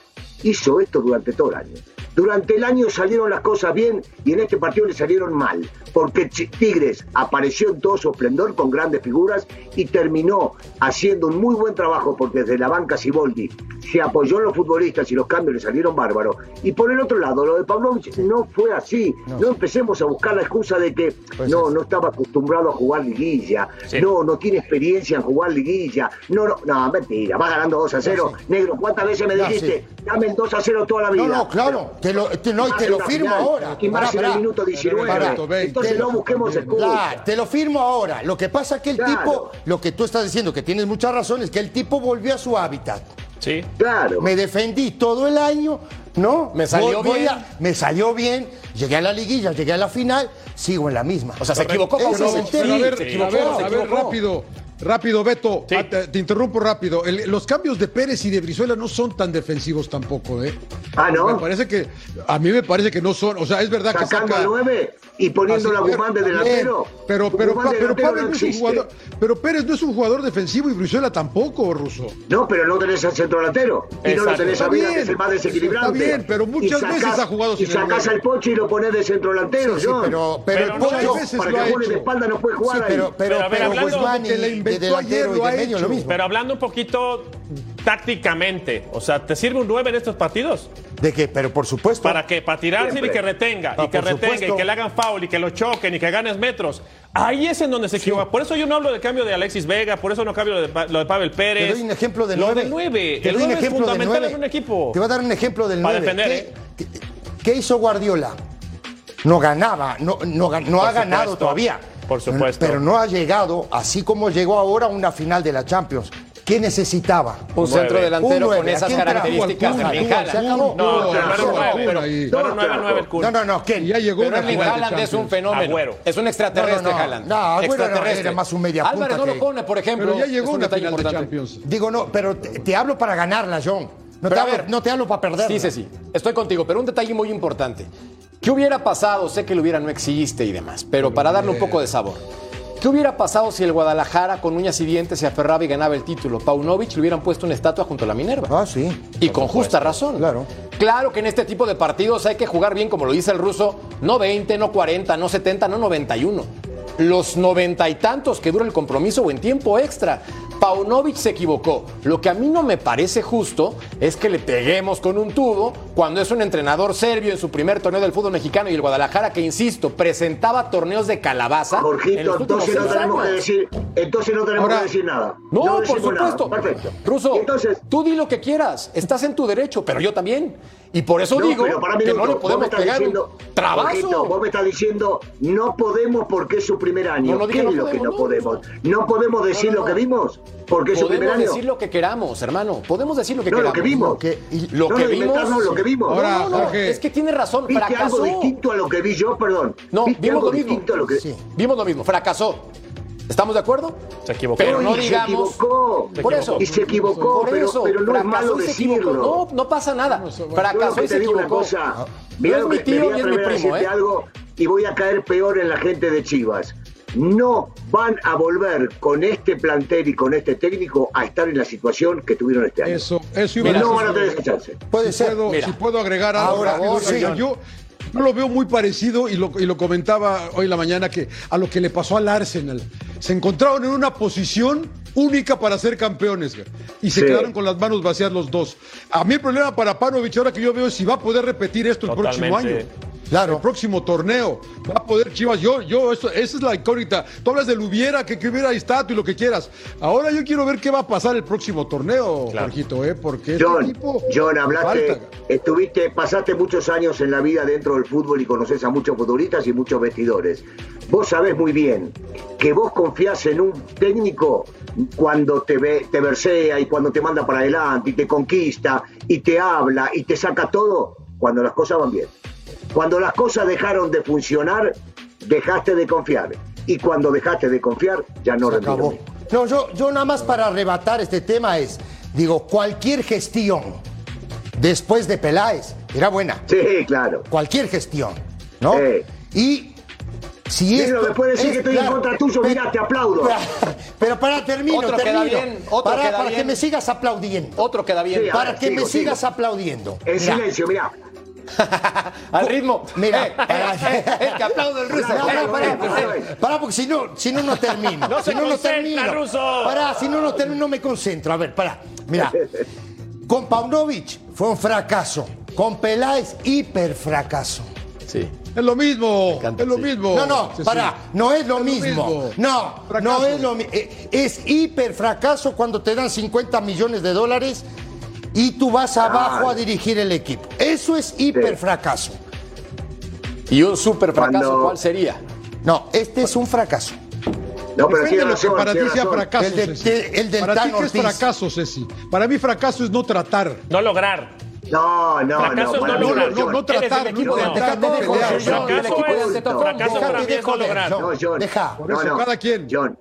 Hizo esto durante todo el año. Durante el año salieron las cosas bien y en este partido le salieron mal, porque Tigres apareció en todo su esplendor con grandes figuras y terminó haciendo un muy buen trabajo porque desde la banca Siboldi se apoyó en los futbolistas y los cambios le salieron bárbaros. Y por el otro lado, lo de Pavlovich no fue así. No, empecemos a buscar la excusa de que no, no estaba acostumbrado a jugar liguilla, no, no tiene experiencia en jugar liguilla, no, no, no, mentira, va ganando 2 a 0. Negro, ¿cuántas veces me dijiste? Dame el 2 a 0 toda la vida. No, no, claro, te lo, te, no, y te lo firmo final, ahora. Y más Pará, en el minuto 19. Pará. Entonces Te no lo- busquemos excusas. Claro, te lo firmo ahora. Lo que pasa que el Claro. tipo, lo que tú estás diciendo, que tienes mucha razón, es que el tipo volvió a su hábitat. Sí. Claro. Me defendí todo el año, ¿no? Me salió Voy- voy bien. a- me salió bien, llegué a la liguilla, llegué a la final, sigo en la misma. O sea, se equivocó, es. Pero a ver, se a ver, se a ver, rápido. Rápido, Beto, Sí. Ah, te, te interrumpo rápido. El- los cambios de Pérez y de Brizuela no son tan defensivos tampoco, ¿eh? Ah, ¿no? Me parece que, a mí me parece que no son, o sea, es verdad que saca... 9 y poniendo Así, a Guzmán de delantero. Pero, pero, pero, Pablo no no es un jugador, pero Pérez no es un jugador defensivo y Brizuela tampoco, Ruso. No, pero no tenés al centro delantero. Y no lo tenés a bien, que es el más desequilibrante. está bien, pero Y muchas sacás- veces ha jugado Y sin el sacás nueve. al Pocho y lo ponés de centro delantero, Sí, sí, pero, pero, Pero el no, Pocho- Muchas veces para lo que ha juegue de espalda no puede jugar Sí, ahí. pero, pero, Pero pero Guzmán y de inventó delantero ayer, y lo de ha medio lo mismo. Pero hablando un poquito tácticamente, o sea, ¿te sirve un 9 en estos partidos? ¿De qué? Pero por supuesto. ¿Para qué? Para tirarse y que retenga, Ah, y que retenga, supuesto. y que le hagan foul, y que lo choquen, y que ganes metros. Ahí es en donde se equivoca. Por eso yo no hablo del cambio de Alexis Vega, por eso no cambio de, Pa- lo de Pavel Pérez. Te doy un ejemplo del Lo 9. del 9. Te El doy un 9 es del fundamental 9. en un equipo. Te voy a dar un ejemplo del Para 9. defender, ¿Qué, ¿eh? qué- qué hizo Guardiola? No ganaba, no, ha ganado todavía. Por supuesto. Pero no ha llegado, así como llegó ahora a una final de la Champions. ¿Qué necesitaba? Un centro delantero con ¿A esas características. Haaland. No, no era Claro, 9, pero ahora ahí. no era 9, 9 el Kun. No, no, no, ¿quién? Ya llegó Pero una Erling final de Haaland es un fenómeno. Agüero. Es un extraterrestre, No, no, no. Haaland. No, Agüero era- extraterrestre. era más un media Álvarez punta no que- lo pone, por ejemplo. Pero ya llegó un una final de. Champions. Digo, no, pero te, te hablo para ganarla, John. No te, a hablo, ver. no te hablo para perderla. Sí, sí, sí. Estoy contigo, pero un detalle muy importante. ¿Qué hubiera pasado? Sé que el hubiera no existe y demás, pero para darle un poco de sabor. ¿Qué hubiera pasado si el Guadalajara con uñas y dientes se aferraba y ganaba el título? Paunovic le hubieran puesto una estatua junto a la Minerva. Ah, sí. Y con justa razón. Claro. Claro que en este tipo de partidos hay que jugar bien, como lo dice el ruso, no 20, no 40, no 70, no 91. Los noventa y tantos que dura el compromiso o en tiempo extra. Paunovic se equivocó. Lo que a mí no me parece justo es que le peguemos con un tubo cuando es un entrenador serbio en su primer torneo del fútbol mexicano y el Guadalajara que, insisto, presentaba torneos de calabaza. en Jorgito, los entonces no tenemos que decir, entonces no tenemos Ahora- que decir nada. No, por nada. supuesto. Perfecto. Ruso, entonces, tú di lo que quieras. Estás en tu derecho, pero yo también. Y por eso no, digo que no le podemos pegar diciendo, un trabazo. Jorgito, vos me estás diciendo, no podemos porque es su primer año. No, ¿Qué es lo que no podemos? No podemos decir lo que vimos porque es su primer Podemos año. decir lo que queramos, hermano. Podemos decir lo que No, lo queramos. que vimos. Lo que, y- lo no, que no, vimos. inventarnos lo que vimos. Ahora, no, no, Jorge. es que tiene razón. ¿Viste Fracasó. algo distinto a lo que vi yo? Perdón. No, ¿Viste vimos algo lo mismo. distinto a lo que... Sí. Vimos lo mismo. Fracasó. ¿Estamos de acuerdo? Se equivocó. Pero no y digamos. se equivocó. Por eso. Y se equivocó, Por pero, eso, pero no es malo y se equivocó. decirlo. No, no pasa nada. Fracasó que y se equivocó. cosa. No Mira es lo mi tío ni es mi primo, ¿eh? algo y voy a caer peor en la gente de Chivas. No van a volver con este plantel y con este técnico a estar en la situación que tuvieron este año. Eso, eso iba a no van a tener esa chance. Puede si ser. Puedo, si puedo agregar algo Ahora, rápido, sí. yo, yo lo veo muy parecido y lo, y lo comentaba hoy en la mañana que a lo que le pasó al Arsenal. Se encontraron en una posición única para ser campeones y se Sí. quedaron con las manos vacías los dos. A mí el problema para Panovich ahora que yo veo es si va a poder repetir esto el próximo año. Claro. El próximo torneo. Va a poder Chivas. Yo, yo, eso, esa es la incógnita. Tú hablas del hubiera, que, que hubiera estado y lo que quieras. Ahora yo quiero ver qué va a pasar el próximo torneo, Jorgito, ¿eh? Porque este John, equipo. John, hablaste, falta. estuviste, pasaste muchos años en la vida dentro del fútbol y conoces a muchos futbolistas y muchos vestidores. Vos sabés muy bien que vos confiás en un técnico cuando te ve, te versea y cuando te manda para adelante y te conquista y te habla y te saca todo cuando las cosas van bien. Cuando las cosas dejaron de funcionar, dejaste de confiar. Y cuando dejaste de confiar, ya no acabó. No, yo, yo nada más para arrebatar este tema es, digo, cualquier gestión después de Peláez era buena. Sí, claro. Cualquier gestión, ¿no? Y si Negro, esto después de decir es que estoy en contra tuyo, pero- mirá, te aplaudo. Pero, pero para termino, Otro queda termino. bien, otro para queda para que me sigas aplaudiendo. Otro queda bien. Sí, para ver, que sigo, me sigo. sigas aplaudiendo. En Mira, silencio, mirá. Al ritmo. Mira, Eh, para- eh, eh, eh, que aplaude el ruso. No, no, Eh, pará, eh, pará, eh. pará, porque si no, si no, no termino. No se si no, no termino. Ruso. Pará, si no, no termino, no me concentro. A ver, pará. Mira, con Paunovic fue un fracaso. Con Peláez, hiper fracaso. Sí. Es lo mismo. encanta, es lo sí. mismo. No, no, Sí, sí. pará, no es lo Es lo mismo. No, Fracaso. no es lo mismo. Es hiper fracaso cuando te dan 50 millones de dólares y tú vas abajo a dirigir el equipo. Eso es hiper fracaso. Y un super fracaso, Cuando- ¿cuál sería? No, este es un fracaso. No, pero Depende de lo que para ti sea fracaso, El de- Ceci. el del para ti, Tan ¿qué es fracaso, Ceci? Para mí, fracaso es no tratar. No lograr. No, no, Fracaso no. no. No, no, no el tratar. equipo no, de no, pelear. joder, No, John. el equipo de Fracaso para mí de es no. John. Deja. Por eso, cada quien. John,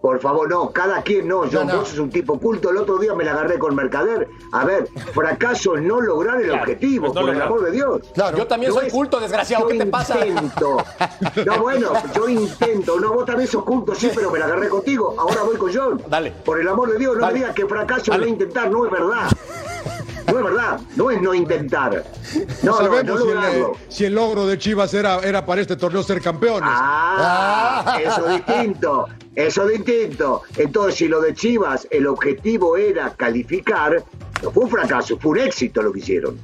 por favor, no, cada quien no. John, No, no. vos sos un tipo culto. El otro día me la agarré con Mercader. A ver, fracaso es no lograr el Claro, objetivo, pues no por el lograr. amor de Dios. Claro. Yo también No soy es- culto, desgraciado. yo ¿Qué te pasa? Intento. No, bueno, yo intento. No, vos también sos culto, sí, pero me la agarré contigo. Ahora voy con John. Dale. Por el amor de Dios, no Dale. me digas que fracaso es no intentar. No es verdad. No es verdad. No es no intentar. No, No, no, no sabemos si, el, lograrlo. eh, si el logro de Chivas era, era para este torneo ser campeones. Ah, eso es distinto, eso es distinto. Entonces, si lo de Chivas, el objetivo era calificar, no fue un fracaso, fue un éxito lo que hicieron.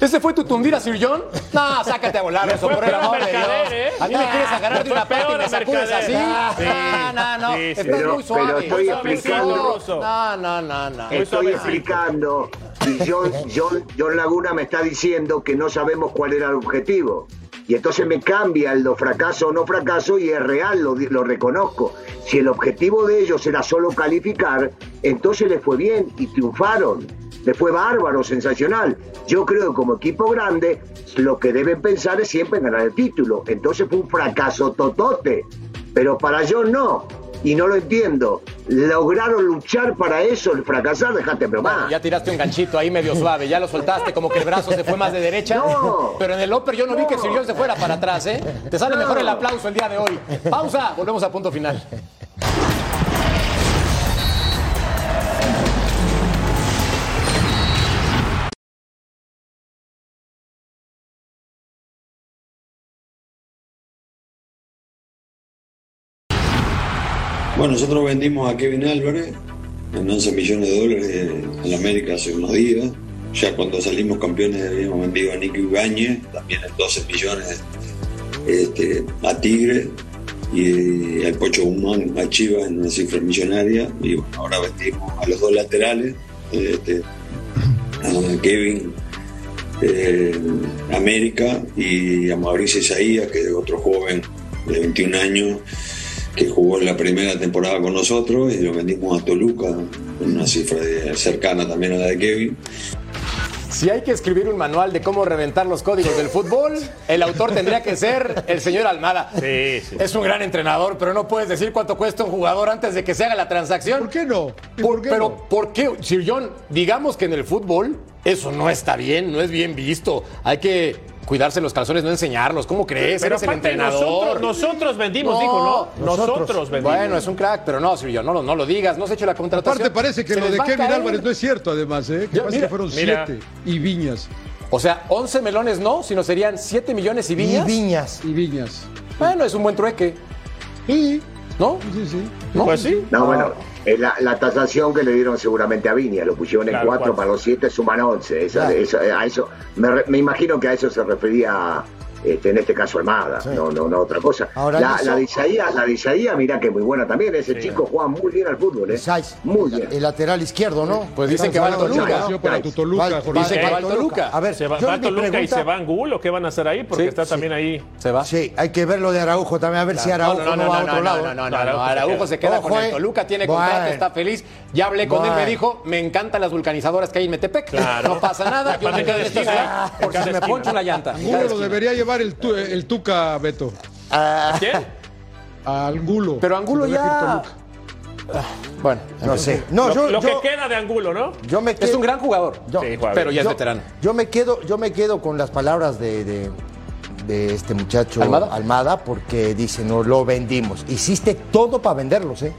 ¿Ese fue tu tundira, Sir John? No, sácate a volar eso, por el amor de Dios. ¿eh? A mí me quieres agarrar de una parte y me sacudes así. Sí. No, no, no. Sí, sí. Estás Pero- muy suave. pero estoy explicando-. No, no, no, no. Estoy explicando y John, John, John Laguna me está diciendo que no sabemos cuál era el objetivo. Y entonces me cambia el lo fracaso o no fracaso y es real, lo, reconozco. Si el objetivo de ellos era solo calificar, entonces les fue bien y triunfaron. Les fue bárbaro, sensacional. Yo creo que como equipo grande, lo que deben pensar es siempre ganar el título. Entonces fue un fracaso totote. Pero para John no. Y no lo entiendo. ¿Lograron luchar para eso? ¿El fracasar? Dejate bromar. Bueno, ya tiraste un ganchito ahí medio suave, ya lo soltaste, como que el brazo se fue más de derecha. No. Pero en el upper yo no, vi que el Sir John se fuera para atrás, ¿eh? Te sale mejor el aplauso el día de hoy. Pausa, volvemos a punto final. Bueno, nosotros vendimos a Kevin Álvarez en 11 millones de dólares en América hace unos días. Ya cuando salimos campeones habíamos vendido a Nico Ibáñez, también en 12 millones este, a Tigre y al Pocho Guzmán a Chivas en una cifra millonaria. Y bueno, ahora vendimos a los dos laterales, este, a Kevin eh, América y a Mauricio Isaías, que es otro joven de 21 años que jugó en la primera temporada con nosotros y lo vendimos a Toluca una cifra de- cercana también a la de Kevin. Si hay que escribir un manual de cómo reventar los códigos del fútbol, el autor tendría que ser el señor Almada. Sí, sí. Es un gran entrenador, pero no puedes decir cuánto cuesta un jugador antes de que se haga la transacción. ¿Por qué no? ¿Y Por- por qué pero, no? ¿por qué, Sir John? Digamos que en el fútbol Eso no está bien, no es bien visto. Hay que cuidarse los calzones, no enseñarlos. ¿Cómo crees? Pero Eres el entrenador. nosotros- nosotros vendimos, dijo, ¿no? Nosotros vendimos. Bueno, es un crack, pero no, Silvio, no, lo- no lo digas, no se hecho la contratación. Aparte parece que Se lo de Kevin caer. Álvarez no es cierto, además, ¿eh? Que Yo- parece mira, que fueron mira. siete. Y Viñas. O sea, 11 melones no, sino serían 7 millones y viñas. Viñas. Y Viñas. Bueno, es un buen trueque. Sí. ¿No? Sí, sí. ¿No? Pues sí. No, bueno, la, la tasación que le dieron seguramente a Viña, lo pusieron en Claro, cuatro, cuatro. para los siete suman once. Esa- Claro. esa- a eso, me, me imagino que a eso se refería este, en este caso Armada, no, no, no otra cosa. Ahora la, hizo- la de Isaías, la de Isaías, que muy buena también. Ese chico juega muy bien al fútbol, ¿eh? Saiz, Muy bien. el lateral izquierdo, ¿no? Pues dicen que va al de Toluca. Dicen que va al Toluca. A ver, Se va, va Toluca y se va Angulo, ¿qué van a hacer ahí? Porque Sí, está sí. también ahí. Se va. Sí, hay que ver lo de Araujo también, a ver si Araujo no, va a otro no, lado. No, no, no, No, no, Araujo se queda. con el eh. Toluca, tiene contrato, está feliz. Ya hablé con él, me dijo, me encantan las vulcanizadoras que hay en Metepec. No pasa nada, yo me quedo esta esquina, ciudad ¿eh? porque se me poncho una llanta. Angulo lo debería llevar el, tu- el Tuca, Beto. Ah, ¿Quién? A Angulo. Pero Angulo ya... Bueno, no sé. No, lo yo, lo yo- que queda de Angulo, ¿no? yo me es quedo, un gran jugador, yo- Sí, juega pero bien. ya es veterano. Yo me quedo, yo me quedo con las palabras de, de- de este muchacho ¿Almada? porque dice, no lo vendimos. Hiciste todo para venderlos, ¿eh?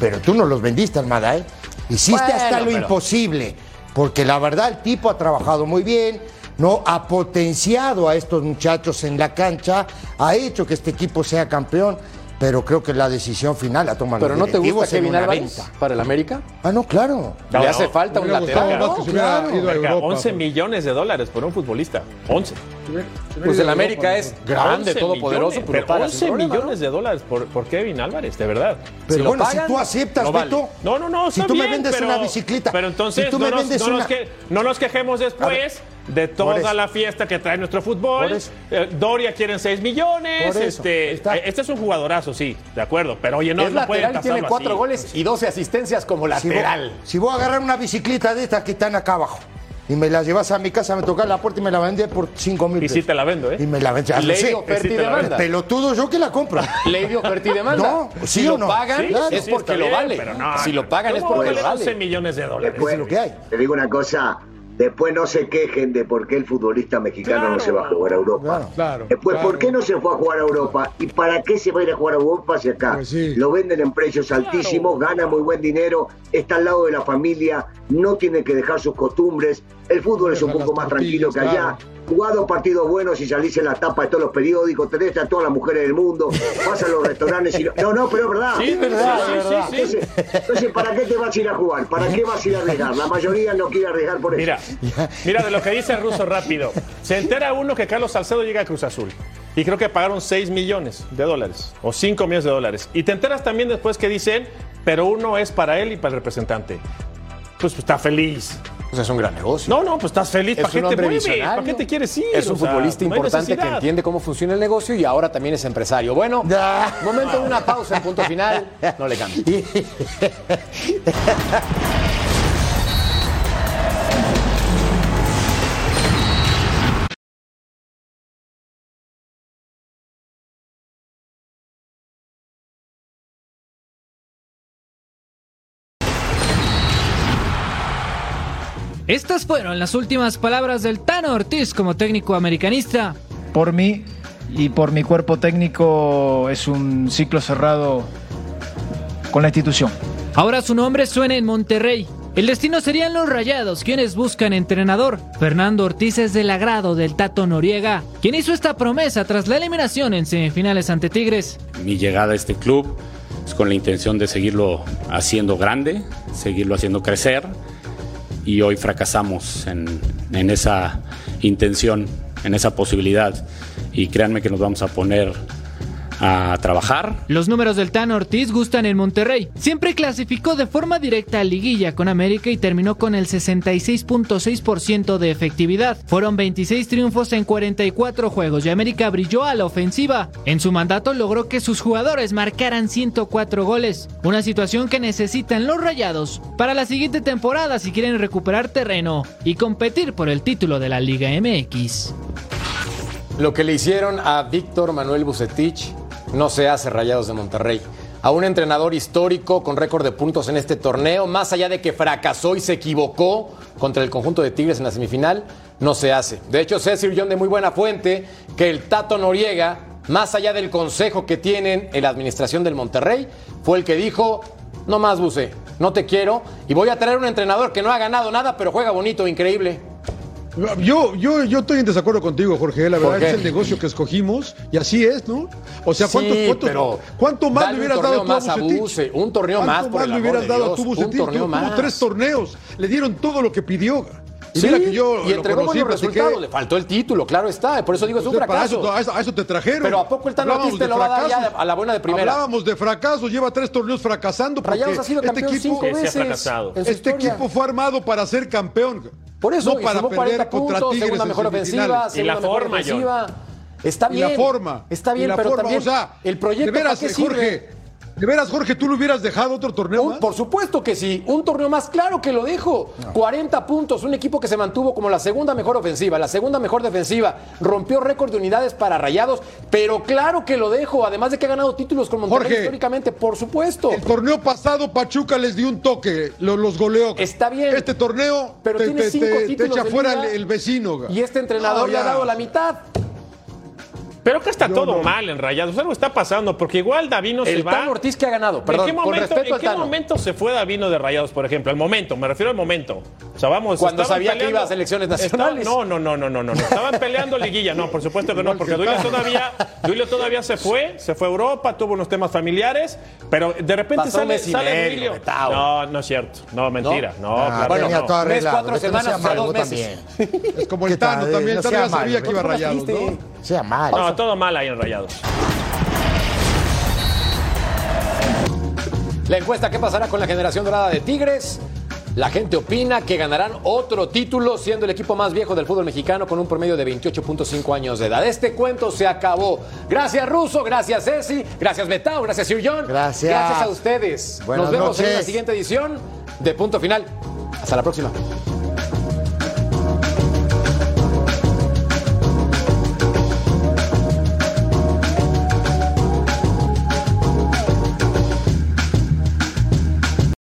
Pero tú no los vendiste, Almada, ¿eh? Hiciste Bueno, hasta lo pero- imposible. Porque la verdad, el tipo ha trabajado muy bien, ¿no? Ha potenciado a estos muchachos en la cancha, ha hecho que este equipo sea campeón. Pero creo que la decisión final la toman ¿Pero los no te gusta Kevin Álvarez venta. para el América? Ah, no, claro. Le No, hace no. falta un lateral. más que se hubiera claro. ido a Verga, Europa. 11 millones de dólares por un futbolista. 11. Pues el América es grande, 11 todopoderoso, pero paga 11 sin problema, millones de dólares por, por Kevin Álvarez, de verdad. Pero Si bueno, pagan, si tú aceptas, no vale. Beto. No, no, no. Si tú me vendes pero- una bicicleta. Pero entonces si tú no, me nos, vendes no nos una- que- no nos quejemos A después de toda la fiesta que trae nuestro fútbol. Eh, Doria quieren 6 millones. Este, Está- eh, este es un jugadorazo, sí, de acuerdo. Pero oye, no, es no lateral, tiene tasarlo cuatro así. goles y 12 asistencias como Si voy, lateral. si voy a agarrar una bicicleta de estas que están acá abajo y me la llevas a mi casa, me toca la puerta y me la vendés por 5 mil Y pesos. sí te la vendo, ¿eh? Y me la vendes. Ley sí. de oferta y demanda. Pelotudo yo que la compro. Ley de oferta y demanda. No, si ¿sí lo o no? pagan, Sí, Claro. es porque lo bien, vale. pero no, si lo pagan es ¿cómo porque vale lo 11 vale. millones de dólares. Después, es lo que hay. Te digo una cosa, después no se quejen de por qué el futbolista mexicano no se va a jugar a Europa. Claro. Claro. Después, claro. ¿por qué no se fue a jugar a Europa? ¿Y para qué se va a ir a jugar a Europa si acá? Pues sí. Lo venden en precios altísimos, gana muy buen dinero, está al lado de la familia, no tiene que dejar sus costumbres. El fútbol es un poco más tranquilo que allá. Jugado partidos buenos y salís en la tapa de todos los periódicos, tenés a todas las mujeres del mundo, vas a los restaurantes y no, no, pero es verdad. Sí, es verdad, sí, sí. Entonces, entonces, ¿para qué te vas a ir a jugar? ¿Para qué vas a ir a arriesgar? La mayoría no quiere arriesgar por eso. Mira, mira de lo que dice el ruso rápido. Se entera uno que Carlos Salcedo llega a Cruz Azul. Y creo que pagaron 6 millones de dólares. O 5 millones de dólares. Y te enteras también después que dicen, pero uno es para él y para el representante. Pues, pues, está feliz. Pues es un gran negocio. No, no, pues estás feliz. Es ¿Para qué un te mueves? visionario. ¿Para qué te quieres ir? Es un O sea, futbolista no importante que entiende cómo funciona el negocio y ahora también es empresario. Bueno, momento de una pausa en punto final. No le cambie. Estas fueron las últimas palabras del Tano Ortiz como técnico americanista. Por mí y por mi cuerpo técnico es un ciclo cerrado con la institución. Ahora su nombre suena en Monterrey. El destino serían los Rayados, quienes buscan entrenador. Fernando Ortiz es del agrado del Tato Noriega, quien hizo esta promesa tras la eliminación en semifinales ante Tigres. Mi llegada a este club es con la intención de seguirlo haciendo grande, seguirlo haciendo crecer y hoy fracasamos en, esa intención, en esa posibilidad. Y créanme que nos vamos a poner a trabajar. Los números del Tano Ortiz gustan en Monterrey. Siempre clasificó de forma directa a liguilla con América y terminó con el 66.6% de efectividad. Fueron 26 triunfos en 44 juegos y América brilló a la ofensiva. En su mandato logró que sus jugadores marcaran 104 goles, una situación que necesitan los Rayados para la siguiente temporada si quieren recuperar terreno y competir por el título de la Liga MX. Lo que le hicieron a Víctor Manuel Bucetich no se hace Rayados de Monterrey. a un entrenador histórico con récord de puntos en este torneo, más allá de que fracasó y se equivocó contra el conjunto de Tigres en la semifinal, no se hace. De hecho, Cecil John de muy buena fuente que el Tato Noriega, más allá del consejo que tienen en la administración del Monterrey, fue el que dijo, no más buce, no te quiero y voy a traer un entrenador que no ha ganado nada, pero juega bonito, increíble. Yo, yo, yo estoy en desacuerdo contigo, Jorge. La ¿Por verdad es el negocio que escogimos y así es, ¿no? O sea, ¿cuánto, Sí, cuánto, pero cuánto más le hubieras dado más a Bucetich? Buse, un torneo ¿Cuánto más, por el le hubieras dado a tu un torneo Tuvo más. tres torneos, le dieron todo lo que pidió. Y Sí, mira que yo y entregó buenos resultados, le faltó el título, claro está, por eso digo es un Entonces, para fracaso. eso, a eso- a eso te trajeron. Pero ¿a poco el Tano Hablábamos Ortiz te lo va a dar ya a la buena de primera? Hablábamos de fracasos, lleva tres torneos fracasando. Porque Rayados ha sido este campeón equipo, cinco veces Este equipo fue armado para ser campeón. Por eso, no y para sumó perder 40 contra puntos, Tigres segunda mejor ofensiva, segunda mejor ofensiva. Está Y bien. la forma. Está y bien, la pero forma, también o sea, el proyecto de veras, ¿para qué eh, Jorge, sirve? De veras, Jorge, ¿tú le hubieras dejado otro torneo más? Por supuesto que sí, un torneo más, claro que lo dejo. 40 puntos, un equipo que se mantuvo como la segunda mejor ofensiva, la segunda mejor defensiva, rompió récord de unidades para Rayados, pero claro que lo dejo, además de que ha ganado títulos con Monterrey Jorge, históricamente, por supuesto. El torneo pasado Pachuca les dio un toque, lo- los goleó. Está bien. Este torneo Pero te, tiene te- cinco te- te títulos echa fuera el, el vecino. Y este entrenador No, le ha dado la mitad. Pero que está todo mal en Rayados. Algo está pasando, porque igual Davino se El va. Tano Ortiz que ha ganado, perdón, ¿En qué momento, respeto ¿en qué Tano. momento se fue Davino de Rayados, por ejemplo? Al momento, me refiero al momento. O sea, vamos. Cuando sabía que iba a selecciones nacionales. Estaban- no, no, no, no, no, no, no. Estaban peleando liguilla. No, por supuesto que no, porque Duilio todavía, Duilio todavía se fue, se fue a Europa, tuvo unos temas familiares, pero de repente Pasó sale, sale Duilio. No, no es cierto. No, mentira. No, Ah, claro bueno, no. todo arreglado. cuatro no semanas, sea hace dos meses. también. Es como ¿Qué el Tano también, No el Tano sea ya sabía que iba a rayados. ¿no? Sea mal. Todo mal ahí en Rayados. La encuesta, ¿qué pasará con la generación dorada de Tigres? La gente opina que ganarán otro título siendo el equipo más viejo del fútbol mexicano con un promedio de 28.5 años de edad. Este cuento se acabó. Gracias Russo, gracias Ceci, gracias Betao, gracias Sir John. Gracias. Gracias a ustedes. Buenas Nos vemos en la siguiente edición de Punto Final. Hasta la próxima.